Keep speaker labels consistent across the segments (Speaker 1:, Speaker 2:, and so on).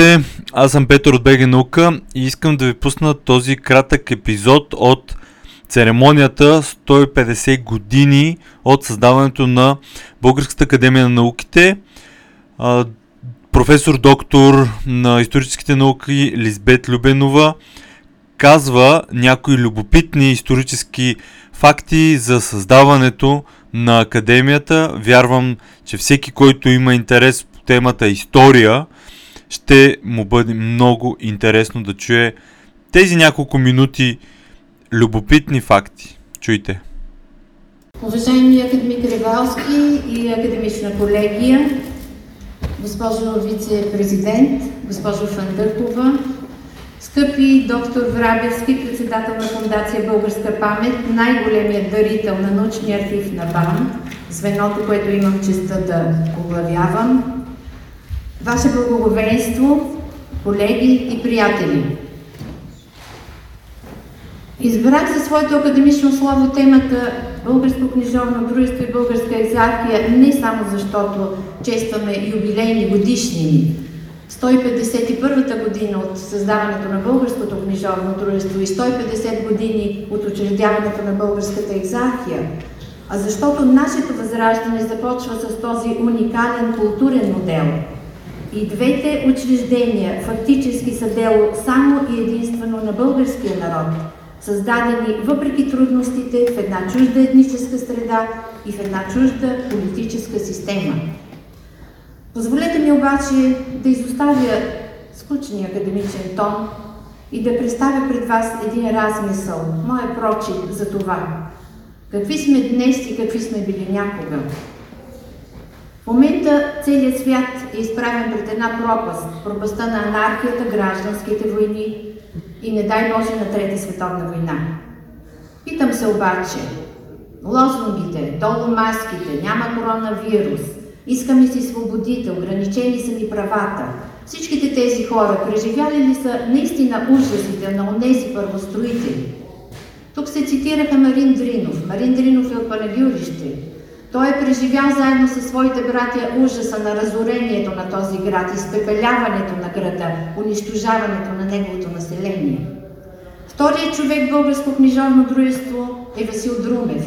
Speaker 1: Здравейте, аз съм Петър от БГ Наука и искам да ви пусна този кратък епизод от церемонията 150 години от създаването на Българската академия на науките. Професор доктор на историческите науки Лизбет Любенова казва някои любопитни исторически факти за създаването на академията. Вярвам, че всеки, който има интерес по темата история, ще му бъде много интересно да чуе тези няколко минути любопитни факти. Чуйте!
Speaker 2: Уважаеми академик Ревалски и академична колегия, госпожо вице-президент, госпожо Фандъркова, скъпи доктор Врабевски, председател на Фундация Българска памет, най-големият дарител на научния архив на БАН, звеното, което имам честа да оглавявам, Ваше благоговенство, колеги и приятели! Избрах за своето академично слово темата Българско книжовно дружество и българска екзархия не само защото честваме юбилейни годишнини. 151-та година от създаването на Българското книжовно дружество и 150 години от учредяването на българската екзархия, а защото нашето възраждане започва с този уникален културен модел – и двете учреждения фактически са дело само и единствено на българския народ, създадени въпреки трудностите в една чужда етническа среда и в една чужда политическа система. Позволете ми обаче да изоставя скучния академичен тон и да представя пред вас един размисъл, моя прочит за това. Какви сме днес и какви сме били някога. Момента целият свят е изправен пред една пропаст, пропаста на анархията, гражданските войни и не дай Боже на Трета световна война. Питам се обаче, лозунгите, долу маските, няма коронавирус, искаме си свободите, ограничени са ни правата. Всичките тези хора преживяли ли са наистина ужасите на онези първостроители? Тук се цитираха Марин Дринов. Марин Дринов е от Панагюрище. Той е преживял заедно със своите братя ужаса на разорението на този град, изпепеляването на града, унищожаването на неговото население. Вторият човек в Българско книжовно дружество е Васил Друмев.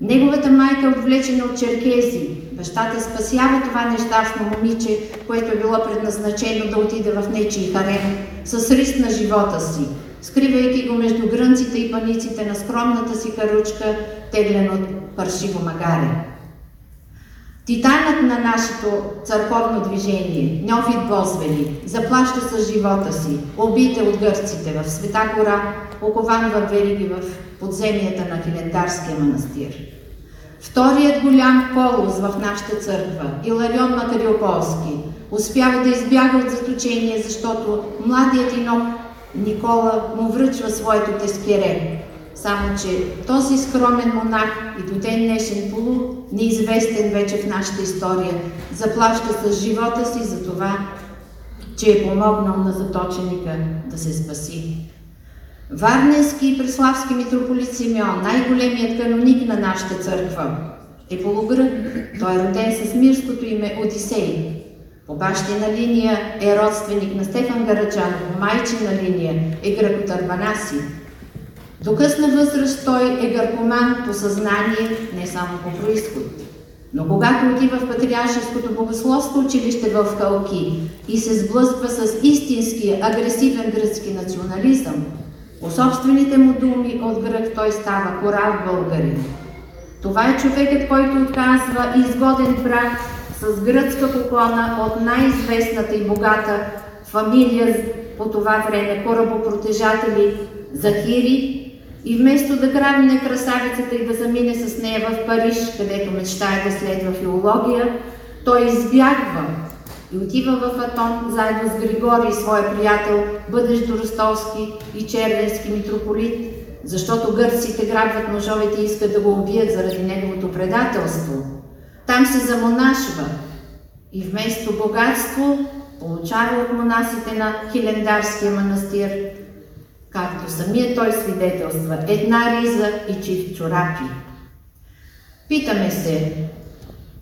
Speaker 2: Неговата майка е отвлечена от черкези. Бащата спасява това нещастно момиче, което е било предназначено да отиде в нечий харем, с риск на живота си, скривайки го между грънците и паниците на скромната си каручка, теглен от паршиво магаре. Титанът на нашето църковно движение, Неофит Бозвели, заплаща с живота си, убите от гърците в Света гора, окован в вериги в подземията на Хилендарския манастир. Вторият голям колос в нашата църква, Иларион Макариополски, успява да избяга от заточение, защото младият инок Никола му връчва своето тескере, само, че този скромен монах и до ден днешен полу, неизвестен вече в нашата история, заплаща с живота си за това, че е помогнал на заточеника да се спаси. Варненски и Преславски митрополит Симеон, най-големият каноник на нашата църква, е полугрък. Той е роден с мирското име Одисей. По бащина линия е родственик на Стефан Гараджанов, майчина линия е грък от Арбанаси. До късна възраст той е гъркоман по съзнание, не само по происход. Но когато отива в Патриаршеското богословско училище в Халки и се сблъсква с истинския агресивен гръцки национализъм, по собствените му думи от грък той става корал българин. Това е човекът, който отказва изгоден брак с гръцка поклона от най-известната и богата фамилия по това време, корабопротежатели Захири и вместо да грабне красавицата и да замине с нея в Париж, където мечтае да следва филология, той избягва и отива в Атон заедно с Григорий, своя приятел, бъдещ Ростовски и Червенски митрополит, защото гърците грабват ножовете и искат да го убият заради неговото предателство. Там се замонашва и вместо богатство получава от монасите на Хилендарския манастир както самия той свидетелства, една риза и чифт чорапи. Питаме се,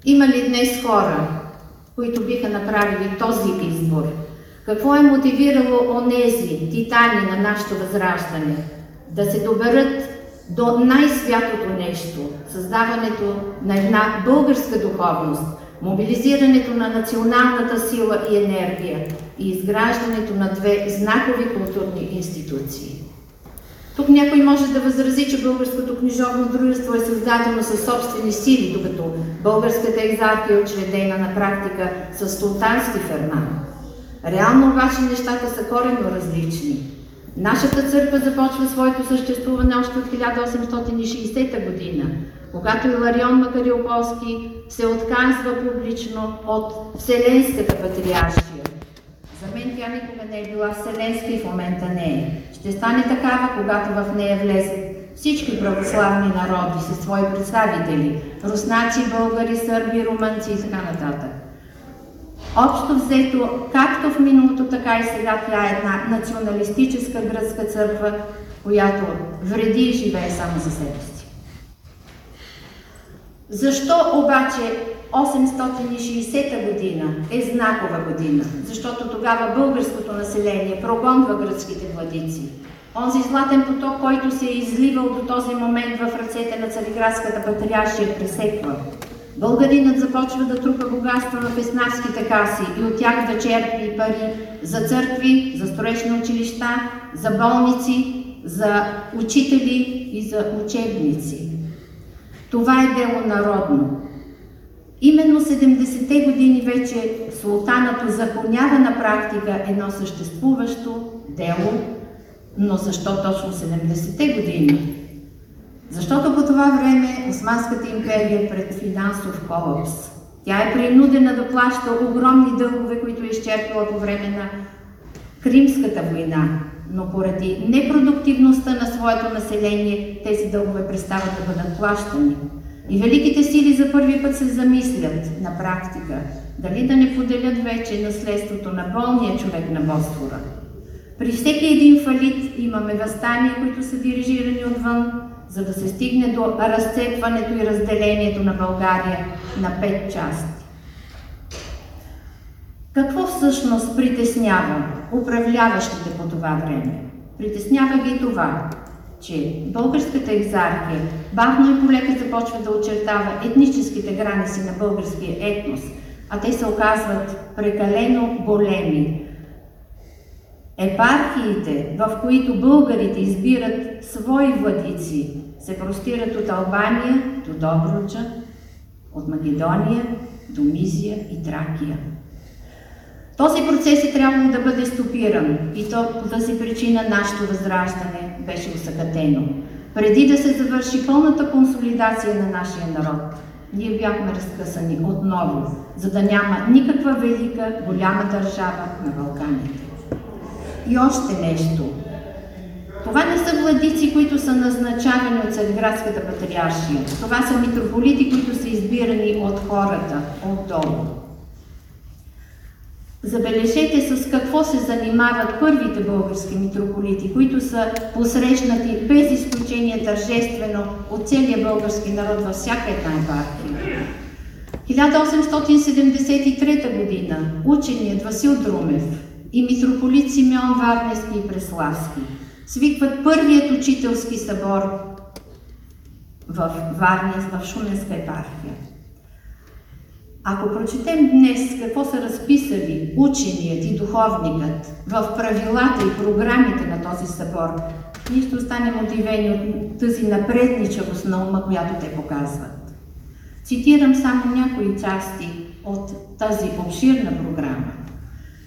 Speaker 2: има ли днес хора, които биха направили този избор, Какво е мотивирало онези титани на нашето възраждане да се доберат до най-святото нещо създаването на една българска духовност, мобилизирането на националната сила и енергия и изграждането на две знакови културни институции. Тук някой може да възрази, че българското книжовно дружество е създадено със собствени сили, докато българската екзархия е учредена на практика с султански ферман. Реално обаче нещата са коренно различни. Нашата църква започва своето съществуване още от 1860 година, когато Иларион Макариополски се отказва публично от Вселенската патриаршия. За мен тя никога не е била вселенска и в момента не е. Ще стане такава, когато в нея влезат всички православни народи със свои представители – руснаци, българи, сърби, румънци и така нататък. Общо взето, както в миналото, така и сега тя е една националистическа гръцка църква, която вреди и живее само за себе си. Защо обаче 860 година е знакова година? Защото тогава българското население прогонва гръцките владици. Онзи златен поток, който се е изливал до този момент в ръцете на цариградската патриаршия, пресеква. Българинът започва да трупа богатства в еснарските каси и от тях да черпи пари за църкви, за строеж училища, за болници, за учители и за учебници. Това е дело народно. Именно 70-те години вече султанът узаконява на практика едно съществуващо дело, но защо точно 70-те години? Защото по това време Османската империя е пред финансов колапс. Тя е принудена да плаща огромни дългове, които е изчерпила по време на Кримската война, но поради непродуктивността на своето население тези дългове престават да бъдат плащани. И великите сили за първи път се замислят на практика дали да не поделят вече наследството на болния човек на Босфора. При всеки един фалит имаме възстания, които са дирижирани отвън, за да се стигне до разцепването и разделението на България на пет части. Какво всъщност притеснява управляващите по това време? Притеснява ги това, че българската екзархия бавно и полека започва да очертава етническите граници на българския етнос, а те се оказват прекалено големи, Епархиите, в които българите избират свои владици, се простират от Албания до Добруджа, от Македония до Мизия и Тракия. Този процес е трябвало да бъде стопиран и то по тази причина нашето възраждане беше усъкатено. Преди да се завърши пълната консолидация на нашия народ, ние бяхме разкъсани отново, за да няма никаква велика, голяма държава на Балканите. И още нещо. Това не са владици, които са назначавани от Цареградската патриаршия. Това са митрополити, които са избирани от хората, отдолу. Забележете с какво се занимават първите български митрополити, които са посрещнати без изключение тържествено от целия български народ във всяка една епархия. 1873 година ученият Васил Друмев и митрополит Симеон Варнески и Преславски свикват първият учителски събор в Варнес, в Шуменска епархия. Ако прочетем днес какво са разписали ученият и духовникът в правилата и програмите на този събор, ние ще останем удивени от тази напредничавост на ума, която те показват. Цитирам само някои части от тази обширна програма.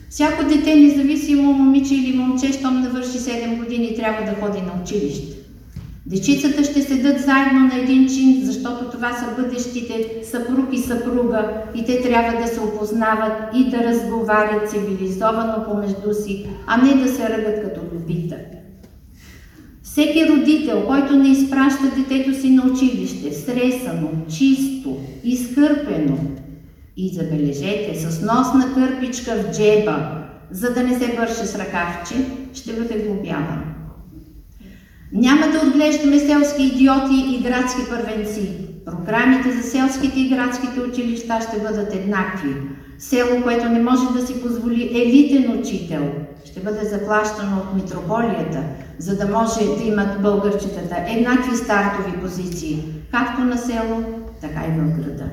Speaker 2: Всяко дете, независимо момиче или момче, щом навърши 7 години, трябва да ходи на училище. Дечицата ще седат заедно на един чин, защото това са бъдещите съпруг и съпруга и те трябва да се опознават и да разговарят цивилизовано помежду си, а не да се ръгат като любита. Всеки родител, който не изпраща детето си на училище, стресано, чисто, изкърпено, и забележете, с носна кърпичка в джеба, за да не се бърше с ръкавче, ще бъде глобяван. Няма да отглеждаме селски идиоти и градски първенци. Програмите за селските и градските училища ще бъдат еднакви. Село, което не може да си позволи елитен учител, ще бъде заплащано от митрополията, за да може да имат българчетата еднакви стартови позиции, както на село, така и в града.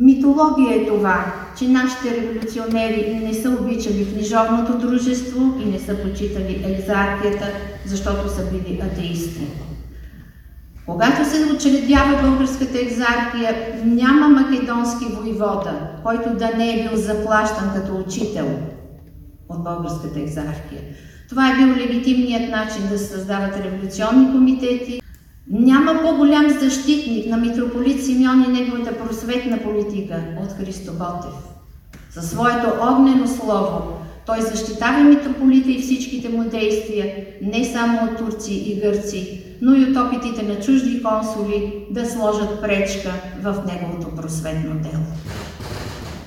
Speaker 2: Митология е това, че нашите революционери не са обичали книжовното дружество и не са почитали екзархията, защото са били атеисти. Когато се учредява българската екзархия, няма македонски воевода, който да не е бил заплащан като учител от българската екзархия. Това е бил легитимният начин да се създават революционни комитети. Няма по-голям защитник на митрополит Симеон и неговата просветна политика от Христо Ботев. Със своето огнено слово той защитава митрополита и всичките му действия, не само от турци и гърци, но и от опитите на чужди консули да сложат пречка в неговото просветно дело.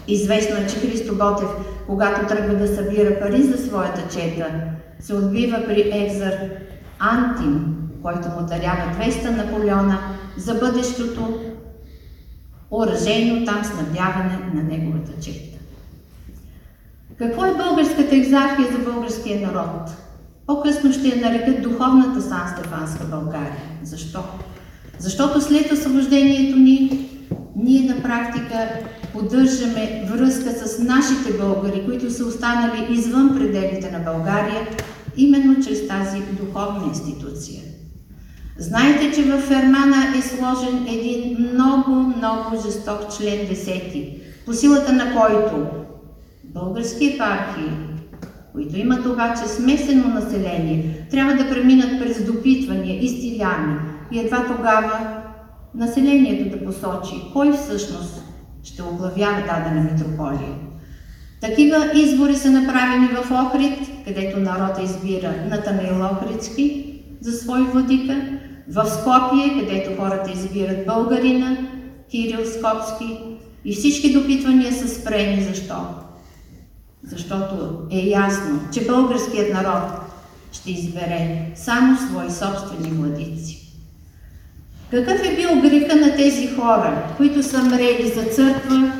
Speaker 2: Известно е, че Христо Ботев, когато тръгва да събира пари за своята чета, се отбива при Екзар Антим, който му дарява 200 Наполеона за бъдещото оръжейно там снабдяване на неговата чета. Какво е българската екзархия за българския народ? По-късно ще я нарекат духовната Сан-Стефанска България. Защо? Защото след освобождението ни, ние на практика поддържаме връзка с нашите българи, които са останали извън пределите на България, именно чрез тази духовна институция. Знаете, че в Фермана е сложен един много, много жесток член 10, по силата на който български епархии, които имат обаче смесено население, трябва да преминат през допитвания, изтиляни и едва тогава населението да посочи кой всъщност ще оглавява дадена митрополия. Такива избори са направени в Охрид, където народа избира Натанаил Охридски за свой владика, в Скопие, където хората избират българина, Кирил Скопски и всички допитвания са спрени. Защо? Защото е ясно, че българският народ ще избере само свои собствени владици. Какъв е бил греха на тези хора, които са мрели за църква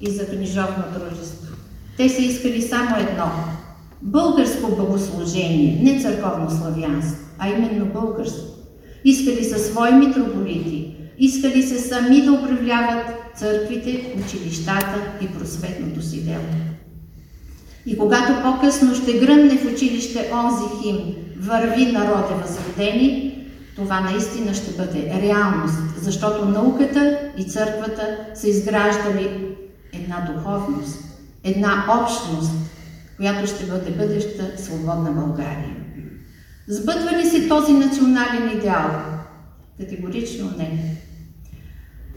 Speaker 2: и за книжовно дружество? Те са искали само едно – българско богослужение, не църковно славянство, а именно българско. Искали са свои митрополити, искали се сами да управляват църквите, училищата и просветното си дело. И когато по-късно ще гръмне в училище онзи хим «Върви народе възродени», това наистина ще бъде реалност, защото науката и църквата са изграждали една духовност, една общност, която ще бъде бъдеща свободна България. Сбъдва ли се този национален идеал? Категорично не.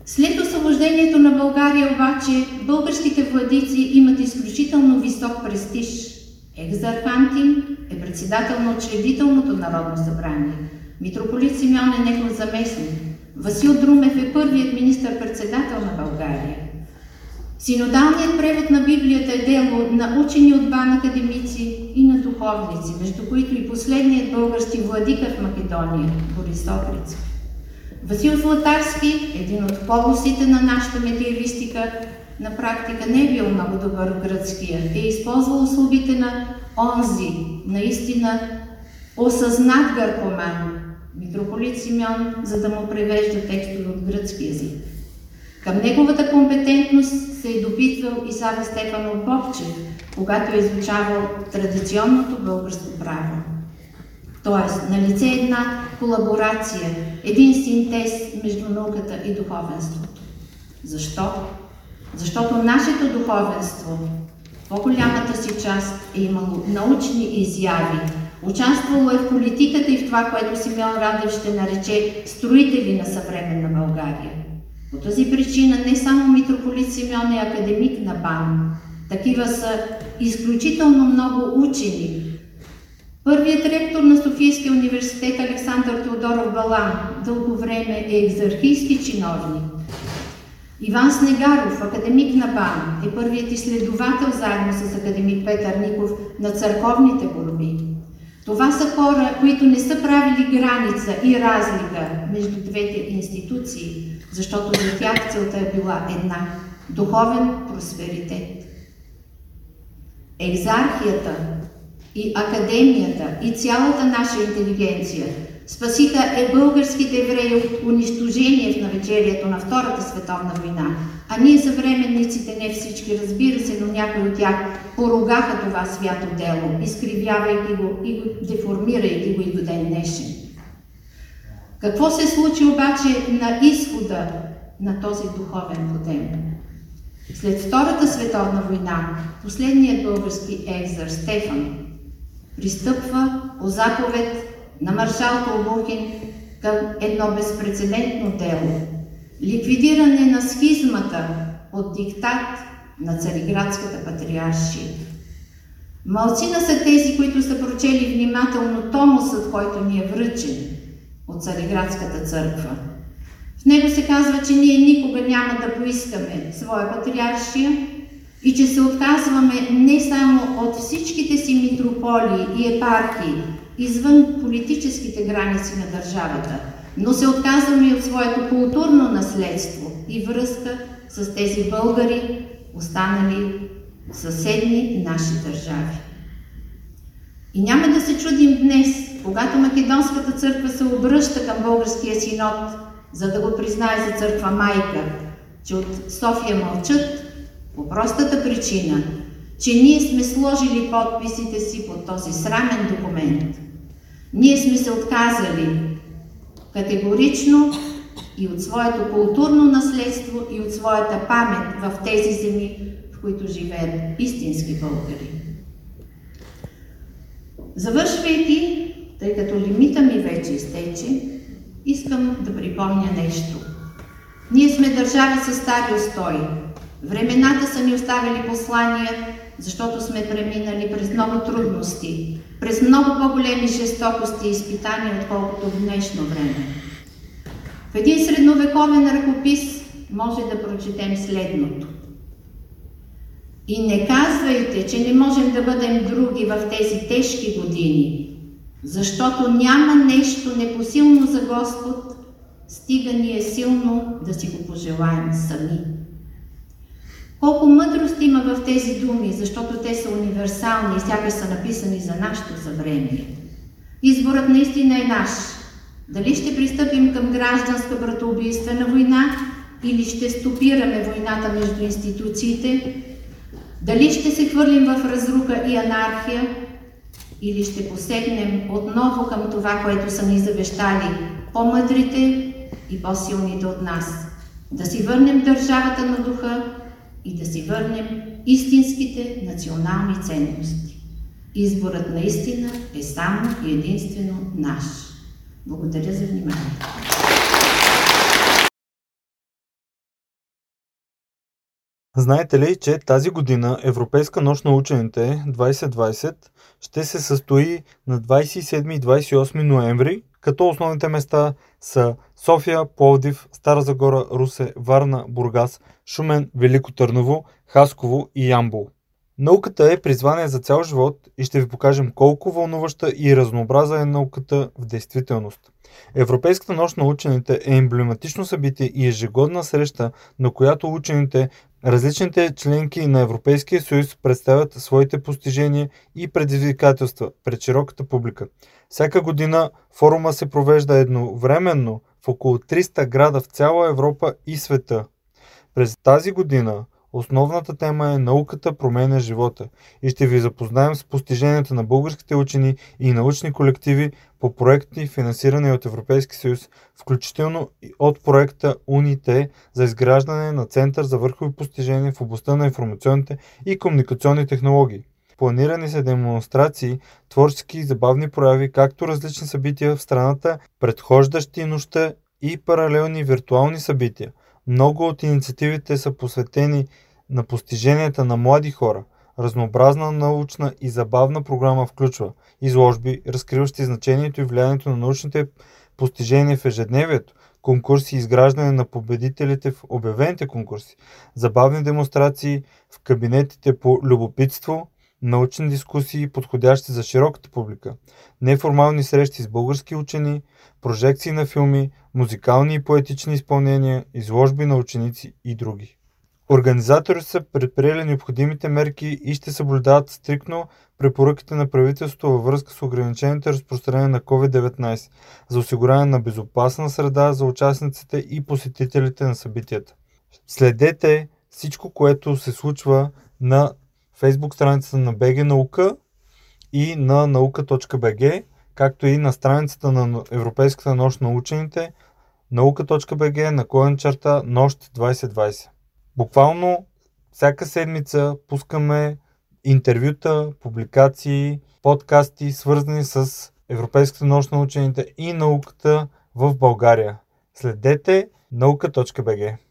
Speaker 2: След освобождението на България обаче, българските владици имат изключително висок престиж. Екзархантин е председател на учредителното народно събрание. Митрополит Симеон е негов заместник. Васил Друмев е първият министър-председател на България. Синодалният превод на Библията е дело на учени от бан академици и на духовници, между които и последният български владика в Македония, Борис Охридски. Васил Златарски, един от полосите на нашата медиевистика, на практика не е бил много добър гръцкия, е използвал услугите на онзи, наистина осъзнат гъркоман, митрополит Симеон, за да му превежда текстове от гръцки язик. Към неговата компетентност се е допитвал и Сава Стефанов Бобчев, когато е изучавал традиционното българско право. Тоест, на лице е една колаборация, един синтез между науката и духовенството. Защо? Защото нашето духовенство, по-голямата си част е имало научни изяви, участвало е в политиката и в това, което Симеон Радев ще нарече строители на съвременна България. По тази причина не само митрополит Симеон е академик на БАН, такива са изключително много учени, Първият ректор на Софийския университет Александър Теодоров Балан дълго време е екзархийски чиновник. Иван Снегаров, академик на БАН, е първият изследовател заедно с академик Петър Ников на църковните борби. Това са хора, които не са правили граница и разлика между двете институции, защото за тях целта е била една – духовен просперитет. Екзархията и академията и цялата наша интелигенция спасиха е българските евреи от унищожение в навечерието на Втората световна война, а ние съвременниците, не всички, разбира се, но някои от тях поругаха това свято дело, изкривявайки го и го, деформирайки го и до ден днешен. Какво се случи обаче на изхода на този духовен подем? След Втората световна война, последният български екзър Стефан пристъпва по заповед на маршал Толбухин към едно безпредседентно дело – ликвидиране на схизмата от диктат на Цариградската патриаршия. Малцина са тези, които са прочели внимателно томосът, който ни е връчен от Цариградската църква. В него се казва, че ние никога няма да поискаме своя патриаршия и че се отказваме не само от всичките си митрополии и епархии, извън политическите граници на държавата, но се отказваме от своето културно наследство и връзка с тези българи, останали съседни наши държави. И няма да се чудим днес, когато Македонската църква се обръща към българския синод, за да го признае за църква майка, че от София мълчат, по простата причина, че ние сме сложили подписите си под този срамен документ. Ние сме се отказали категорично и от своето културно наследство и от своята памет в тези земи, в които живеят истински българи. Завършвайки, тъй като лимита ми вече изтече, искам да припомня нещо. Ние сме държави с стари устои. Времената са ни оставили послания, защото сме преминали през много трудности, през много по-големи жестокости и изпитания, отколкото в днешно време. В един средновековен ръкопис може да прочетем следното. И не казвайте, че не можем да бъдем други в тези тежки години, защото няма нещо непосилно за Господ, стига ни е силно да си го пожелаем сами. Колко мъдрост има в тези думи, защото те са универсални и сякаш са написани за нашето съвремие. Изборът наистина е наш. Дали ще пристъпим към гражданска братоубийствена война или ще стопираме войната между институциите, дали ще се хвърлим в разруха и анархия или ще посегнем отново към това, което са ни завещали по-мъдрите и по-силните от нас. Да си върнем държавата на духа и да си върнем истинските национални ценности. Изборът наистина е само и единствено наш. Благодаря за вниманието.
Speaker 1: Знаете ли, че тази година Европейска нощ на учените 2020 ще се състои на 27 и 28 ноември, като основните места са София, Пловдив, Стара Загора, Русе, Варна, Бургас, Шумен, Велико Търново, Хасково и Ямбол. Науката е призвание за цял живот и ще ви покажем колко вълнуваща и разнообраза е науката в действителност. Европейската нощ на учените е емблематично събитие и ежегодна среща, на която учените, различните членки на Европейския съюз представят своите постижения и предизвикателства пред широката публика. Всяка година форума се провежда едновременно в около 300 града в цяла Европа и света. През тази година основната тема е Науката променя живота и ще ви запознаем с постиженията на българските учени и научни колективи по проекти, финансирани от Европейски съюз, включително и от проекта УНИТЕ за изграждане на Център за върхови постижения в областта на информационните и комуникационни технологии. Планирани са демонстрации, творчески и забавни прояви, както различни събития в страната, предхождащи нощта и паралелни виртуални събития. Много от инициативите са посветени на постиженията на млади хора. Разнообразна научна и забавна програма включва изложби, разкриващи значението и влиянието на научните постижения в ежедневието, конкурси и изграждане на победителите в обявените конкурси, забавни демонстрации в кабинетите по любопитство, научни дискусии, подходящи за широката публика, неформални срещи с български учени, прожекции на филми, музикални и поетични изпълнения, изложби на ученици и други. Организаторите са предприели необходимите мерки и ще съблюдават стрикно препоръките на правителството във връзка с ограничените разпространение на COVID-19 за осигуряване на безопасна среда за участниците и посетителите на събитията. Следете всичко, което се случва на фейсбук страницата на BG наука и на наука.bg, както и на страницата на Европейската нощ на учените наука.bg наклонен черта нощ 2020. Буквално всяка седмица пускаме интервюта, публикации, подкасти, свързани с Европейската нощ на учените и науката в България. Следете наука.бг.